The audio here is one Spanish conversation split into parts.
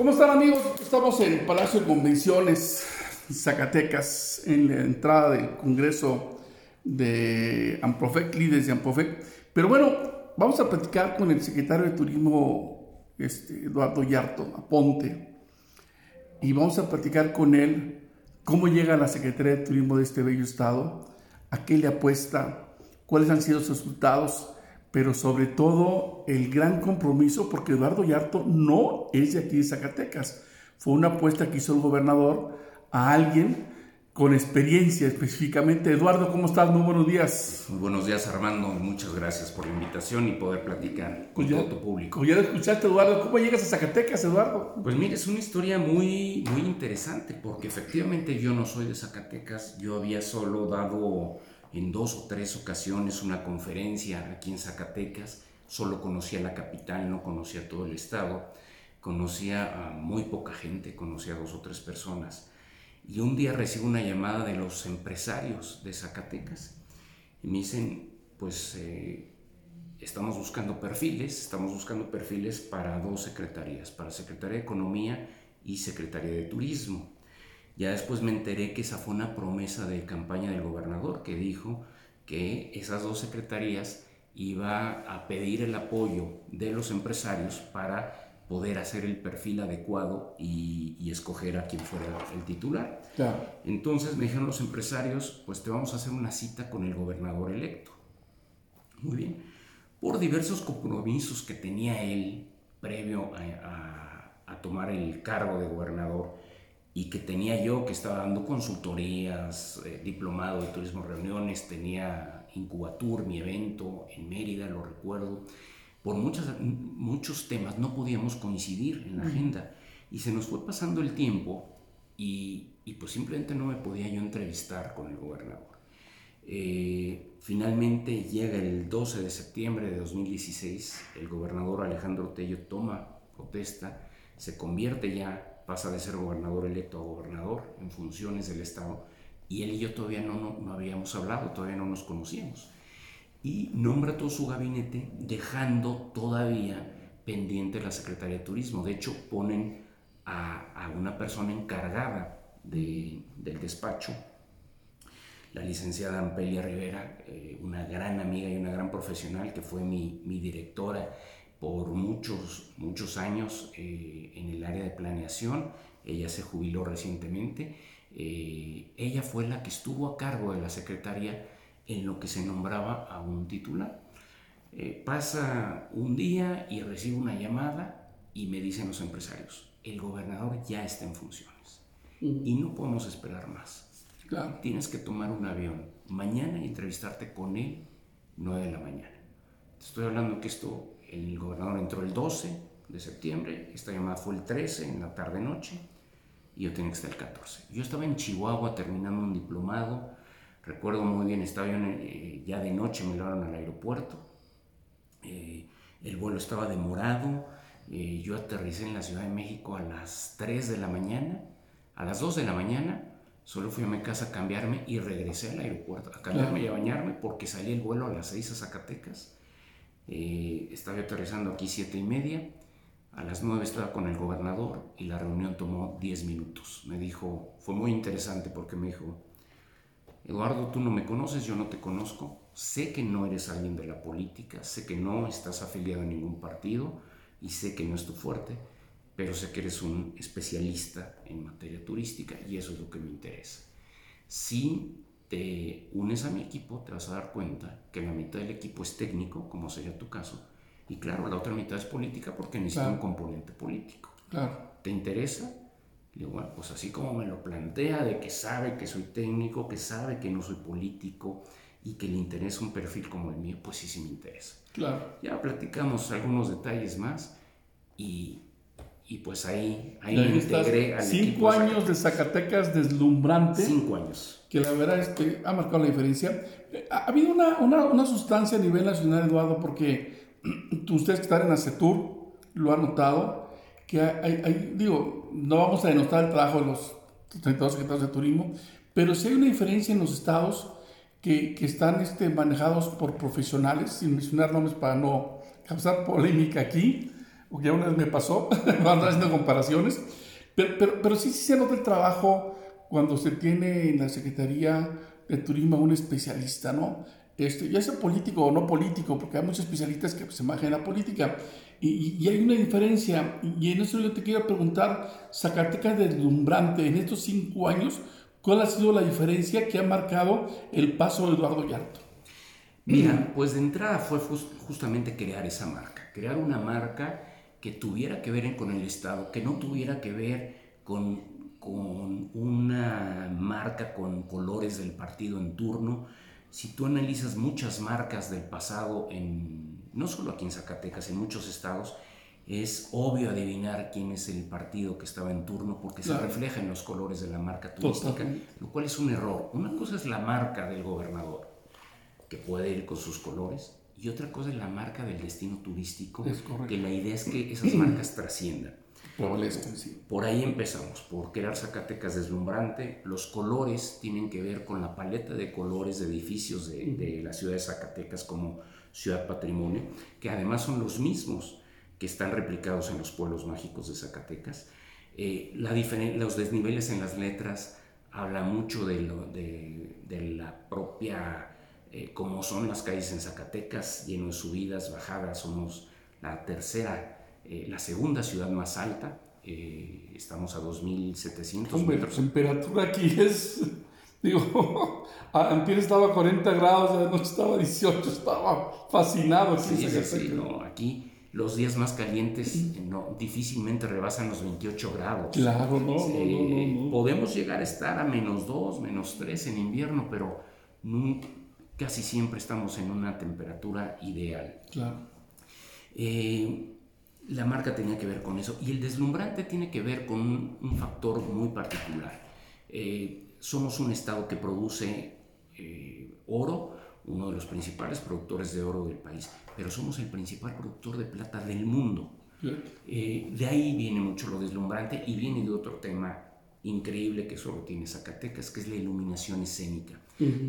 ¿Cómo están amigos? Estamos en Palacio de Convenciones, Zacatecas, en la entrada del Congreso de Amprofec, líderes de Amprofec. Pero bueno, vamos a platicar con el secretario de Turismo, este, Eduardo Yarto, Aponte, y vamos a platicar con él cómo llega la Secretaría de Turismo de este bello estado, a qué le apuesta, cuáles han sido sus resultados pero sobre todo el gran compromiso, porque Eduardo Yarto no es de aquí de Zacatecas. Fue una apuesta que hizo el gobernador a alguien con experiencia específicamente. Eduardo, ¿cómo estás? Muy buenos días. Muy buenos días, Armando. Muchas gracias por la invitación y poder platicar con todo tu público. Ya lo escuchaste, Eduardo, ¿cómo llegas a Zacatecas, Eduardo? Pues mire, es una historia muy, muy interesante, porque efectivamente yo no soy de Zacatecas. Yo había solo dado en dos o tres ocasiones una conferencia aquí en Zacatecas, solo conocía la capital, no conocía todo el estado, conocía a muy poca gente, conocía a dos o tres personas. Y un día recibo una llamada de los empresarios de Zacatecas y me dicen, pues eh, estamos buscando perfiles, estamos buscando perfiles para dos secretarías, para Secretaría de Economía y Secretaría de Turismo. Ya después me enteré que esa fue una promesa de campaña del gobernador que dijo que esas dos secretarías iba a pedir el apoyo de los empresarios para poder hacer el perfil adecuado y, escoger a quien fuera el titular. Entonces me dijeron los empresarios, pues te vamos a hacer una cita con el gobernador electo. Muy bien. Por diversos compromisos que tenía él previo a tomar el cargo de gobernador, y que tenía yo, que estaba dando consultorías, eh, diplomado de turismo reuniones, tenía Incubatur, mi evento en Mérida, lo recuerdo. Por muchas, muchos temas no podíamos coincidir en la agenda y se nos fue pasando el tiempo y, y, pues simplemente no me podía yo entrevistar con el gobernador. Eh, finalmente llega el 12 de septiembre de 2016, el gobernador Alejandro Tello toma protesta, se convierte ya pasa de ser gobernador electo a gobernador en funciones del Estado, y él y yo todavía no, no, habíamos hablado, todavía no nos conocíamos. Y nombra todo su gabinete dejando todavía pendiente la Secretaría de Turismo. De hecho, ponen a, una persona encargada del despacho, la licenciada Ampelia Rivera, eh, una gran amiga y una gran profesional que fue mi, mi directora por muchos, muchos años eh, en el área de planeación. Ella se jubiló recientemente. Eh, ella fue la que estuvo a cargo de la secretaría en lo que se nombraba a un titular. Eh, pasa un día y recibo una llamada y me dicen los empresarios, el gobernador ya está en funciones y no podemos esperar más. Tienes que tomar un avión mañana y entrevistarte con él 9 de la mañana. Estoy hablando que esto el gobernador entró el 12 de septiembre, esta llamada fue el 13 en la tarde-noche y yo tenía que estar el 14. Yo estaba en Chihuahua terminando un diplomado, recuerdo muy bien, estaba yo eh, ya de noche, me llevaron al aeropuerto, eh, el vuelo estaba demorado, eh, yo aterricé en la Ciudad de México a las 3 de la mañana, a las 2 de la mañana, solo fui a mi casa a cambiarme y regresé al aeropuerto, a cambiarme y a bañarme porque salí el vuelo a las 6 a Zacatecas eh, estaba aterrizando aquí siete y media. A las nueve estaba con el gobernador y la reunión tomó diez minutos. Me dijo, fue muy interesante porque me dijo, Eduardo, tú no me conoces, yo no te conozco. Sé que no eres alguien de la política, sé que no estás afiliado a ningún partido y sé que no es tu fuerte, pero sé que eres un especialista en materia turística y eso es lo que me interesa. Sí te unes a mi equipo, te vas a dar cuenta que la mitad del equipo es técnico, como sería tu caso, y claro, la otra mitad es política porque necesita un componente político. Claro. ¿Te interesa? digo, bueno, pues así como me lo plantea, de que sabe que soy técnico, que sabe que no soy político y que le interesa un perfil como el mío, pues sí, sí me interesa. Claro. Ya platicamos algunos detalles más y y pues ahí, ahí me integré al Cinco años de Zacatecas deslumbrante. Cinco años. Que la verdad es que ha marcado la diferencia. Ha habido una, una, una sustancia a nivel nacional, Eduardo, porque ustedes que están en ACETUR lo han notado, que hay, hay, digo, no vamos a denostar el trabajo de los 32 secretarios de turismo, pero sí hay una diferencia en los estados que, que están este, manejados por profesionales, sin mencionar nombres para no causar polémica aquí, porque ya una vez me pasó, van haciendo comparaciones, pero, pero, pero sí, sí se nota el trabajo cuando se tiene en la Secretaría de Turismo un especialista, ¿no? Este, ya sea político o no político, porque hay muchos especialistas que se manejan la política, y, y, hay una diferencia, y en eso yo te quiero preguntar, Zacatecas deslumbrante, en estos cinco años, ¿cuál ha sido la diferencia que ha marcado el paso de Eduardo Yarto? Mira, pues de entrada fue justamente crear esa marca, crear una marca que tuviera que ver con el Estado, que no tuviera que ver con, con una marca con colores del partido en turno. Si tú analizas muchas marcas del pasado, en, no solo aquí en Zacatecas, en muchos estados, es obvio adivinar quién es el partido que estaba en turno porque se refleja en los colores de la marca turística, lo cual es un error. Una cosa es la marca del gobernador, que puede ir con sus colores, y otra cosa es la marca del destino turístico, que la idea es que esas marcas trasciendan. Por ahí empezamos, por crear Zacatecas deslumbrante. Los colores tienen que ver con la paleta de colores de edificios de, la ciudad de Zacatecas como ciudad patrimonio, que además son los mismos que están replicados en los pueblos mágicos de Zacatecas. Eh, la los desniveles en las letras habla mucho de, lo, de, de la propia eh, como son las calles en Zacatecas, lleno de subidas, bajadas, somos la tercera, eh, la segunda ciudad más alta, eh, estamos a 2.700 Hombre, la temperatura aquí es, digo, antes estaba a 40 grados, anoche estaba a 18, estaba fascinado aquí sí, sí, no, aquí los días más calientes no, difícilmente rebasan los 28 grados. Claro, no, no, no, no, Podemos llegar a estar a menos 2, menos 3 en invierno, pero nunca casi siempre estamos en una temperatura ideal. Claro. Eh, la marca tenía que ver con eso y el deslumbrante tiene que ver con un, factor muy particular. Eh, somos un estado que produce eh, oro, uno de los principales productores de oro del país, pero somos el principal productor de plata del mundo. de ahí viene mucho lo deslumbrante y viene de otro tema increíble que solo tiene Zacatecas, que es la iluminación escénica.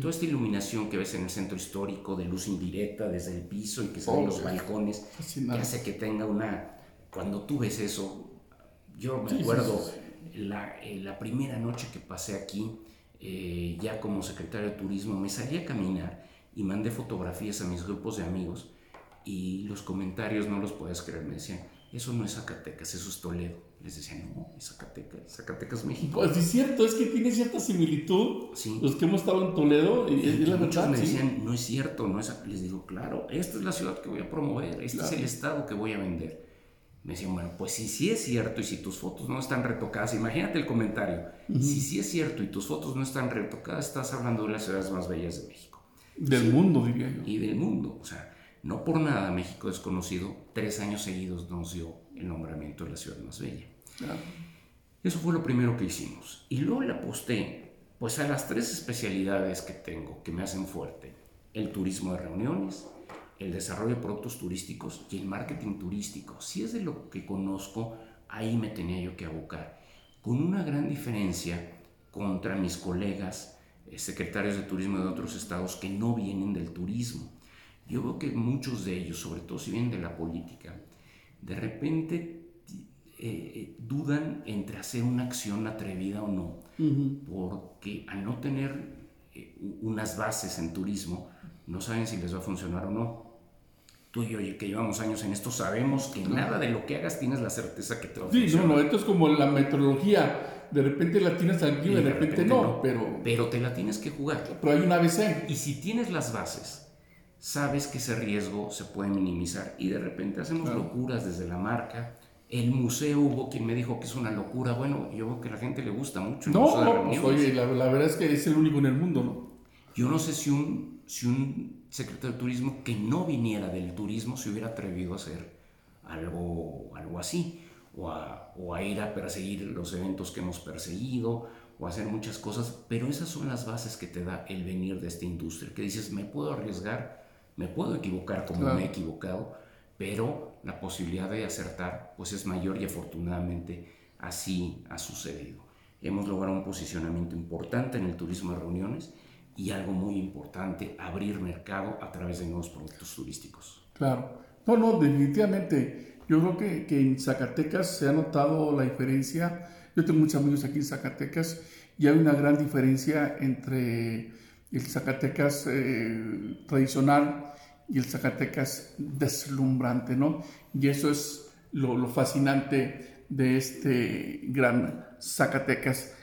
Toda esta iluminación que ves en el centro histórico, de luz indirecta desde el piso y que salen los balcones, que hace que tenga una... Cuando tú ves eso, yo me acuerdo La, eh, la, primera noche que pasé aquí, eh, ya como secretario de turismo, me salí a caminar y mandé fotografías a mis grupos de amigos y los comentarios no los puedes creer, me decían, eso no es Zacatecas, eso es Toledo. Les decía, no, es Zacatecas, Zacatecas, México. Pues es cierto, es que tiene cierta similitud. Sí. Los que hemos estado en Toledo, y, y la muchos me decían, no es cierto, no es. Les digo, claro, esta es la ciudad que voy a promover, este es el estado que voy a vender. Me decían, bueno, pues si sí es cierto y si tus fotos no están retocadas, imagínate el comentario. Si sí es cierto y tus fotos no están retocadas, estás hablando de las ciudades más bellas de México. Del mundo, diría yo. Y del mundo, o sea no por nada México desconocido, tres años seguidos nos dio el nombramiento de la ciudad más bella. Eso fue lo primero que hicimos. Y luego le aposté pues a las tres especialidades que tengo, que me hacen fuerte. El turismo de reuniones, el desarrollo de productos turísticos y el marketing turístico. Si es de lo que conozco, ahí me tenía yo que abocar. Con una gran diferencia contra mis colegas eh, secretarios de turismo de otros estados que no vienen del turismo. Yo veo que muchos de ellos, sobre todo si vienen de la política, de repente eh, dudan entre hacer una acción atrevida o no, porque al no tener eh, unas bases en turismo, no saben si les va a funcionar o no. Tú y yo, que llevamos años en esto, sabemos que nada de lo que hagas tienes la certeza que te va a funcionar. Sí, no, no, esto es como la meteorología. De repente la tienes aquí, de, de repente, no, pero... Pero te la tienes que jugar. Pero hay una ABC. Y si tienes las bases, sabes que ese riesgo se puede minimizar y de repente hacemos locuras desde la marca. El museo hubo quien me dijo que es una locura. Bueno, yo veo que a la gente le gusta mucho. El no, museo pues, oye, la, verdad es que es el único en el mundo, ¿no? Yo no sé si un, si un secretario de turismo que no viniera del turismo se hubiera atrevido a hacer algo, algo así, o a, o a ir a perseguir los eventos que hemos perseguido, o a hacer muchas cosas, pero esas son las bases que te da el venir de esta industria, que dices, me puedo arriesgar me puedo equivocar como me he equivocado, pero la posibilidad de acertar pues es mayor y afortunadamente así ha sucedido. Hemos logrado un posicionamiento importante en el turismo de reuniones y algo muy importante, abrir mercado a través de nuevos productos turísticos. Claro. No, no, definitivamente. Yo creo que, que, en Zacatecas se ha notado la diferencia. Yo tengo muchos amigos aquí en Zacatecas y hay una gran diferencia entre el Zacatecas eh, tradicional y el Zacatecas deslumbrante, ¿no? Y eso es lo, fascinante de este gran Zacatecas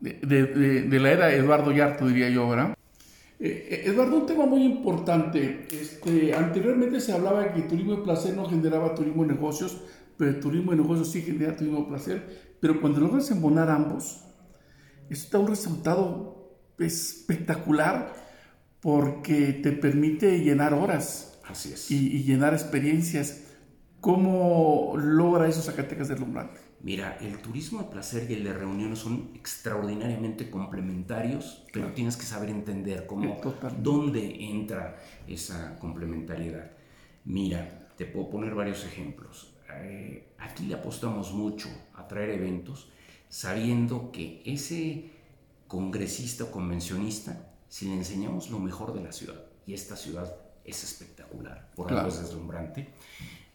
de, de, de, la era Eduardo Yarto, diría yo, ¿verdad? Eh, eh, Eduardo, un tema muy importante. Este, anteriormente se hablaba de que turismo de placer no generaba turismo de negocios, pero el turismo de negocios sí genera turismo de placer. Pero cuando logras embonar ambos, eso da un resultado espectacular porque te permite llenar horas. Así es. Y, y llenar experiencias. ¿Cómo logra eso Zacatecas deslumbrante? Mira, el turismo de placer y el de reuniones son extraordinariamente complementarios, pero claro. tienes que saber entender cómo, dónde entra esa complementariedad. Mira, te puedo poner varios ejemplos. Eh, aquí le apostamos mucho a traer eventos, sabiendo que ese congresista o convencionista, si le enseñamos lo mejor de la ciudad, y esta ciudad es espectacular, por claro. algo es deslumbrante,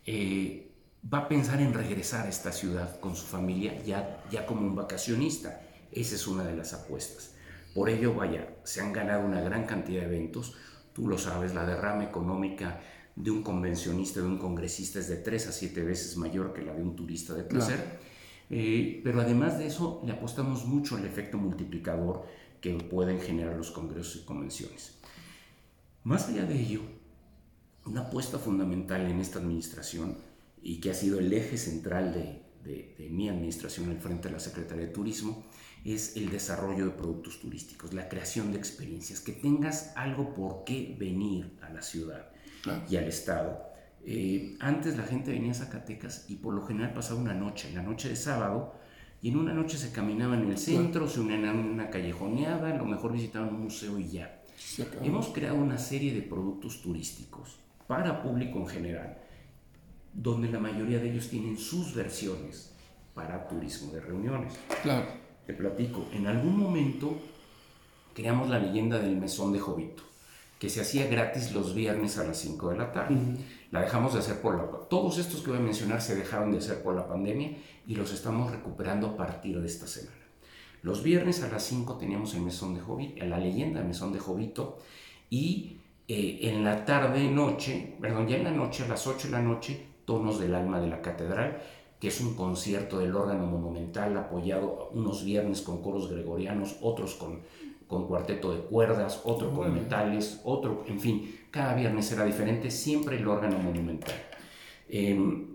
eh, va a pensar en regresar a esta ciudad con su familia ya, ya como un vacacionista. Esa es una de las apuestas. Por ello, vaya, se han ganado una gran cantidad de eventos. Tú lo sabes, la derrama económica de un convencionista, de un congresista, es de tres a siete veces mayor que la de un turista de placer. Claro. Eh, pero además de eso, le apostamos mucho al efecto multiplicador que pueden generar los congresos y convenciones. Más allá de ello, una apuesta fundamental en esta administración y que ha sido el eje central de, de, de, mi administración al frente de la Secretaría de Turismo, es el desarrollo de productos turísticos, la creación de experiencias, que tengas algo por qué venir a la ciudad claro. y al Estado. Eh, antes la gente venía a Zacatecas y por lo general pasaba una noche, la noche de sábado, y en una noche se caminaba en el centro, se unían a una callejoneada, a lo mejor visitaban un museo y ya. Hemos creado una serie de productos turísticos para público en general, donde la mayoría de ellos tienen sus versiones para turismo de reuniones. Claro. Te platico, en algún momento creamos la leyenda del mesón de Jovito, que se hacía gratis los viernes a las 5 de la tarde. Uh -huh. La dejamos de hacer por la... Todos estos que voy a mencionar se dejaron de hacer por la pandemia y los estamos recuperando a partir de esta semana. Los viernes a las 5 teníamos el mesón de Jovito, la leyenda mesón de Jovito y eh, en la tarde, noche, perdón, ya en la noche, a las 8 de la noche, Tonos del Alma de la Catedral, que es un concierto del órgano monumental apoyado unos viernes con coros gregorianos, otros con, con cuarteto de cuerdas, otro con metales, otro, en fin, cada viernes era diferente, siempre el órgano monumental. Eh,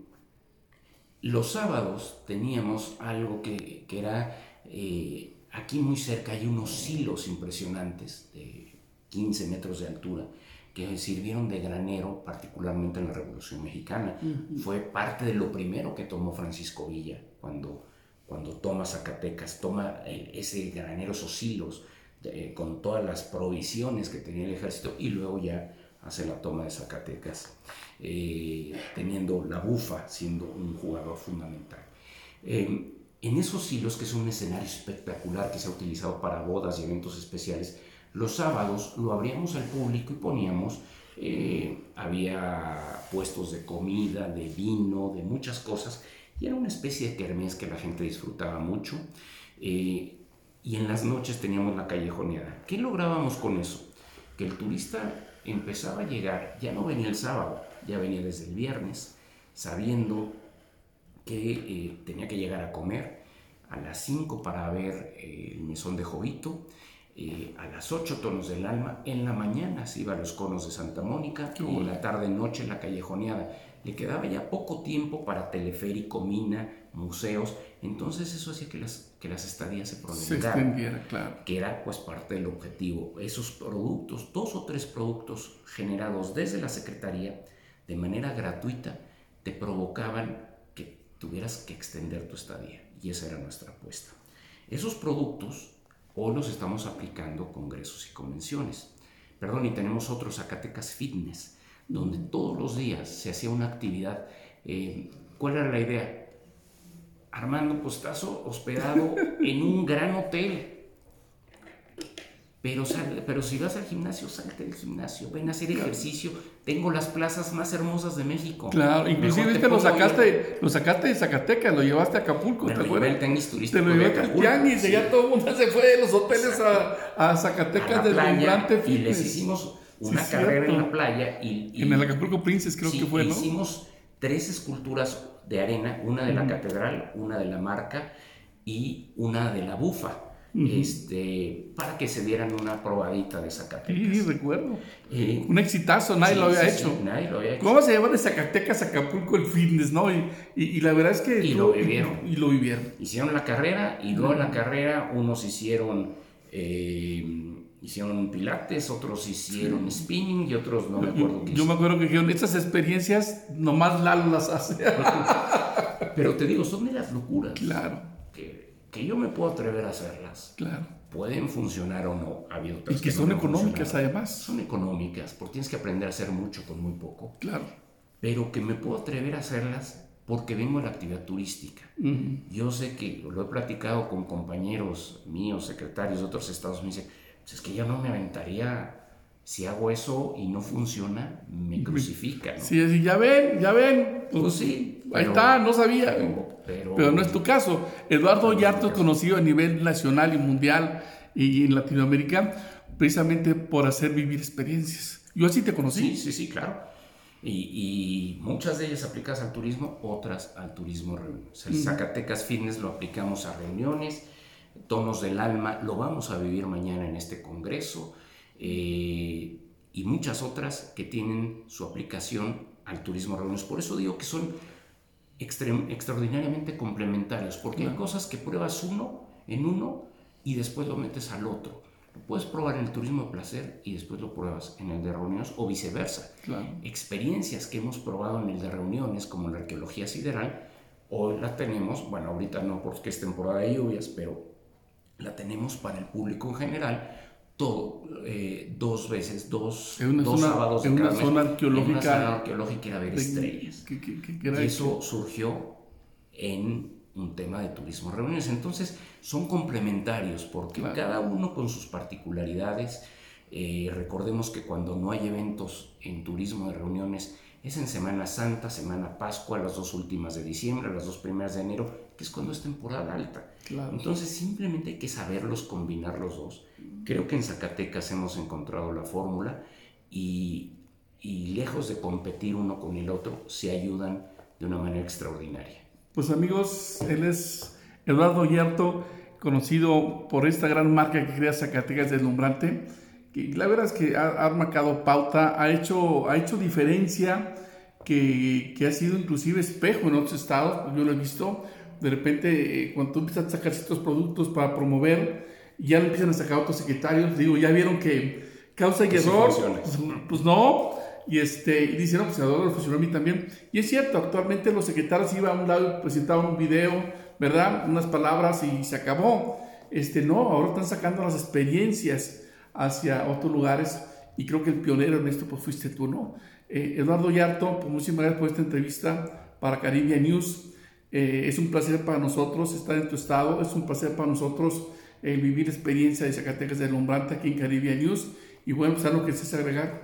los sábados teníamos algo que, que era, eh, aquí muy cerca hay unos silos impresionantes de 15 metros de altura, que sirvieron de granero, particularmente en la Revolución Mexicana. Uh -huh. Fue parte de lo primero que tomó Francisco Villa cuando, cuando toma Zacatecas, toma el, ese granero, esos hilos, eh, con todas las provisiones que tenía el ejército y luego ya hace la toma de Zacatecas, eh, teniendo la bufa siendo un jugador fundamental. Eh, en esos hilos, que es un escenario espectacular que se ha utilizado para bodas y eventos especiales, los sábados lo abríamos al público y poníamos, eh, había puestos de comida, de vino, de muchas cosas, y era una especie de kermés que la gente disfrutaba mucho. Eh, y en las noches teníamos la callejoneada. ¿Qué lográbamos con eso? Que el turista empezaba a llegar, ya no venía el sábado, ya venía desde el viernes, sabiendo que eh, tenía que llegar a comer a las 5 para ver eh, el mesón de Jovito, eh, a las 8 tonos del alma, en la mañana se iba a los conos de Santa Mónica y en la tarde noche la callejoneada. Le quedaba ya poco tiempo para teleférico, mina, museos, entonces eso hacía que las, que las estadías se prolongaran, se claro. que era pues parte del objetivo. Esos productos, dos o tres productos generados desde la Secretaría de manera gratuita, te provocaban que tuvieras que extender tu estadía y esa era nuestra apuesta. Esos productos Hoy los estamos aplicando congresos y convenciones. Perdón, y tenemos otros Zacatecas Fitness, donde todos los días se hacía una actividad. Eh, ¿Cuál era la idea? Armando Postazo hospedado en un gran hotel. Pero, pero si vas al gimnasio, salte del gimnasio, ven a hacer ejercicio. Tengo las plazas más hermosas de México. Claro, inclusive lo sacaste, lo sacaste de Zacatecas, lo llevaste a Acapulco, ¿te acuerdas? el tenis turístico. Te lo llevaste al tianguis, y ya todo el mundo se fue de los hoteles a, a Zacatecas del Vibrante Y les hicimos una carrera en la playa. Y, en el Acapulco Princess creo que fue, ¿no? hicimos tres esculturas de arena, una de la catedral, una de la marca y una de la bufa este, para que se dieran una probadita de Zacatecas. Sí, recuerdo. Eh, un exitazo, nadie, lo había hecho. nadie lo había hecho. ¿Cómo se llama de Zacatecas a Acapulco el fitness, no? Y, y, la verdad es que... Y lo vivieron. Y, lo vivieron. Hicieron la carrera y luego en la carrera unos hicieron... Eh, hicieron pilates, otros hicieron spinning y otros no me acuerdo qué Yo me acuerdo que dijeron, estas experiencias nomás Lalo las hace. Pero te digo, son de las locuras. Claro que yo me puedo atrever a hacerlas. Claro. Pueden funcionar o no. Ha habido y que, son económicas además. Son económicas, porque tienes que aprender a hacer mucho con muy poco. Claro. Pero que me puedo atrever a hacerlas porque vengo de la actividad turística. Yo sé que lo he platicado con compañeros míos, secretarios de otros estados, me dicen, pues es que ya no me aventaría si hago eso y no funciona, me crucifican. ¿no? Sí, ya ven, ya ven. Pues sí, Ahí está, no sabía. Pero, no es tu caso. Eduardo Yarto es conocido a nivel nacional y mundial y en Latinoamérica precisamente por hacer vivir experiencias. Yo así te conocí. Sí, sí, sí, claro. Y, muchas de ellas aplicadas al turismo, otras al turismo reuniones. El Zacatecas Fitness lo aplicamos a reuniones, tonos del alma, lo vamos a vivir mañana en este congreso eh, y muchas otras que tienen su aplicación al turismo reuniones. Por eso digo que son extraordinariamente complementarios, porque hay cosas que pruebas uno en uno y después lo metes al otro. Lo puedes probar en el turismo de placer y después lo pruebas en el de reuniones o viceversa. Experiencias que hemos probado en el de reuniones, como la arqueología sideral, hoy la tenemos, bueno, ahorita no porque es temporada de lluvias, pero la tenemos para el público en general todo, eh, dos veces, dos, dos sábados en una zona arqueológica. En una zona arqueológica era ver estrellas. y eso surgió en un tema de turismo reuniones. Entonces son complementarios porque cada uno con sus particularidades. Eh, recordemos que cuando no hay eventos en turismo de reuniones es en Semana Santa, Semana Pascua, las dos últimas de diciembre, las dos primeras de enero, que es cuando es temporada alta. Entonces simplemente hay que saberlos combinar los dos Creo que en Zacatecas hemos encontrado la fórmula y, lejos de competir uno con el otro, se ayudan de una manera extraordinaria. Pues amigos, él es Eduardo Hierto, conocido por esta gran marca que crea Zacatecas deslumbrante. Y la verdad es que ha, marcado pauta, ha hecho, ha hecho diferencia, que, que, ha sido inclusive espejo en otros estados, yo lo he visto. De repente, eh, cuando tú empiezas a sacar estos productos para promover, ya lo empiezan a sacar otros secretarios, digo, ya vieron que causa y error, pues, pues, no, y este, y dicen, no, pues lo funcionó a mí también, y es cierto, actualmente los secretarios iban a un lado y presentaban un video, ¿verdad? Unas palabras y se acabó, este, no, ahora están sacando las experiencias hacia otros lugares, y creo que el pionero en esto, pues fuiste tú, ¿no? Eh, Eduardo Yarto, pues muchísimas gracias por esta entrevista para Caribia News, eh, es un placer para nosotros estar en tu estado, es un placer para nosotros el vivir experiencia de Zacatecas deslumbrante aquí en Caribbean News. Y bueno, pues algo que se agregar.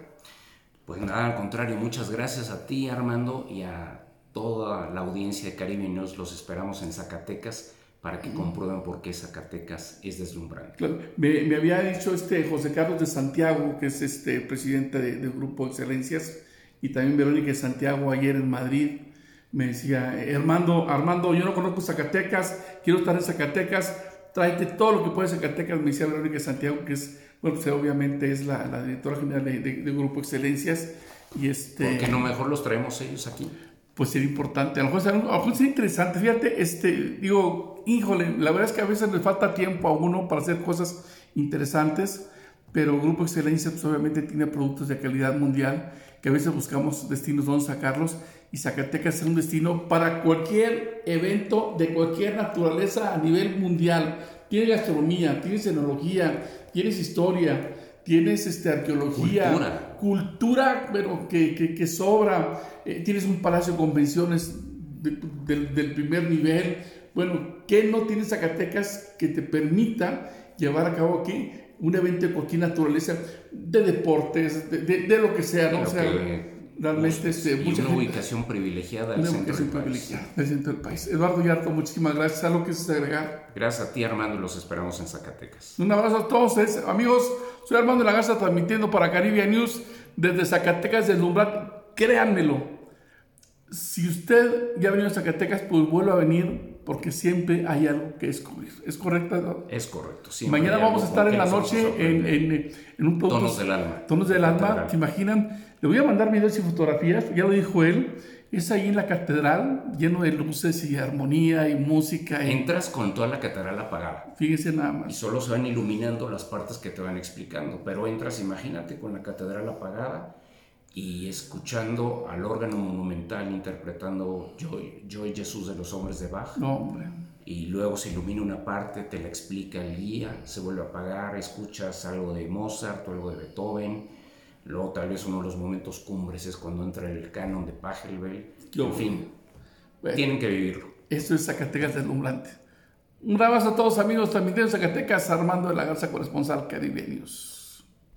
Pues nada, al contrario, muchas gracias a ti Armando y a toda la audiencia de Caribbean News. Los esperamos en Zacatecas para que comprueben por qué Zacatecas es deslumbrante. Me, había dicho este José Carlos de Santiago, que es este presidente del Grupo Excelencias, y también Verónica de Santiago ayer en Madrid, me decía, Armando, Armando, yo no conozco Zacatecas, quiero estar en Zacatecas, tráete todo lo que puedes Zacatecas, me decía Verónica Santiago, que es, bueno, pues obviamente es la, la directora general de, de, Grupo Excelencias. Y este, ¿Por qué no mejor los traemos ellos aquí? Pues sería importante, a lo mejor, a lo mejor sería interesante. Fíjate, este, digo, híjole, la verdad es que a veces le falta tiempo a uno para hacer cosas interesantes, pero Grupo Excelencia pues obviamente tiene productos de calidad mundial que a veces buscamos destinos donde sacarlos y Zacatecas es un destino para cualquier evento de cualquier naturaleza a nivel mundial. Tiene gastronomía, tienes enología, tienes historia, tienes este, arqueología, cultura, cultura pero que, que, sobra, eh, tienes un palacio de convenciones del primer nivel. Bueno, ¿qué no tiene Zacatecas que te permita llevar a cabo aquí un evento de cualquier naturaleza, de deportes, de, de, de lo que sea, ¿no? Pero o sea, realmente este, y mucha una gente- ubicación privilegiada al centro del país. del centro del país. Eduardo Yarto, muchísimas gracias. ¿Algo que se agregar? Gracias a ti, Armando, y los esperamos en Zacatecas. Un abrazo a todos ustedes, amigos. Soy Armando la Garza transmitiendo para Caribia News desde Zacatecas, deslumbrar. Créanmelo, si usted ya ha venido a Zacatecas, pues vuelva a venir porque siempre hay algo que descubrir. ¿Es correcto? Es correcto. siempre Mañana vamos a estar en la noche en, en- en un producto- Tonos del alma. Tonos del alma. ¿se imaginan? Le voy a mandar videos y fotografías, ya lo dijo él. Es ahí en la catedral, lleno de luces y armonía y música. Y, Entras con toda la catedral apagada. fíjense nada Y más. solo se van iluminando las partes que te van explicando. Pero entras, imagínate, con la catedral apagada y escuchando al órgano monumental interpretando Joy, Joy Jesús de los hombres de Bach. No, hombre. Y luego se ilumina una parte, te la explica el guía, se vuelve a apagar, escuchas algo de Mozart o algo de Beethoven. Luego tal vez uno de los momentos cumbres es cuando entra el canon de Pachelbel. Yo- En fin, Bueno. tienen que vivirlo. Esto es Zacatecas deslumbrante. Un abrazo a todos amigos, transmitiendo Zacatecas, Armando de la Garza, corresponsal Caribe News.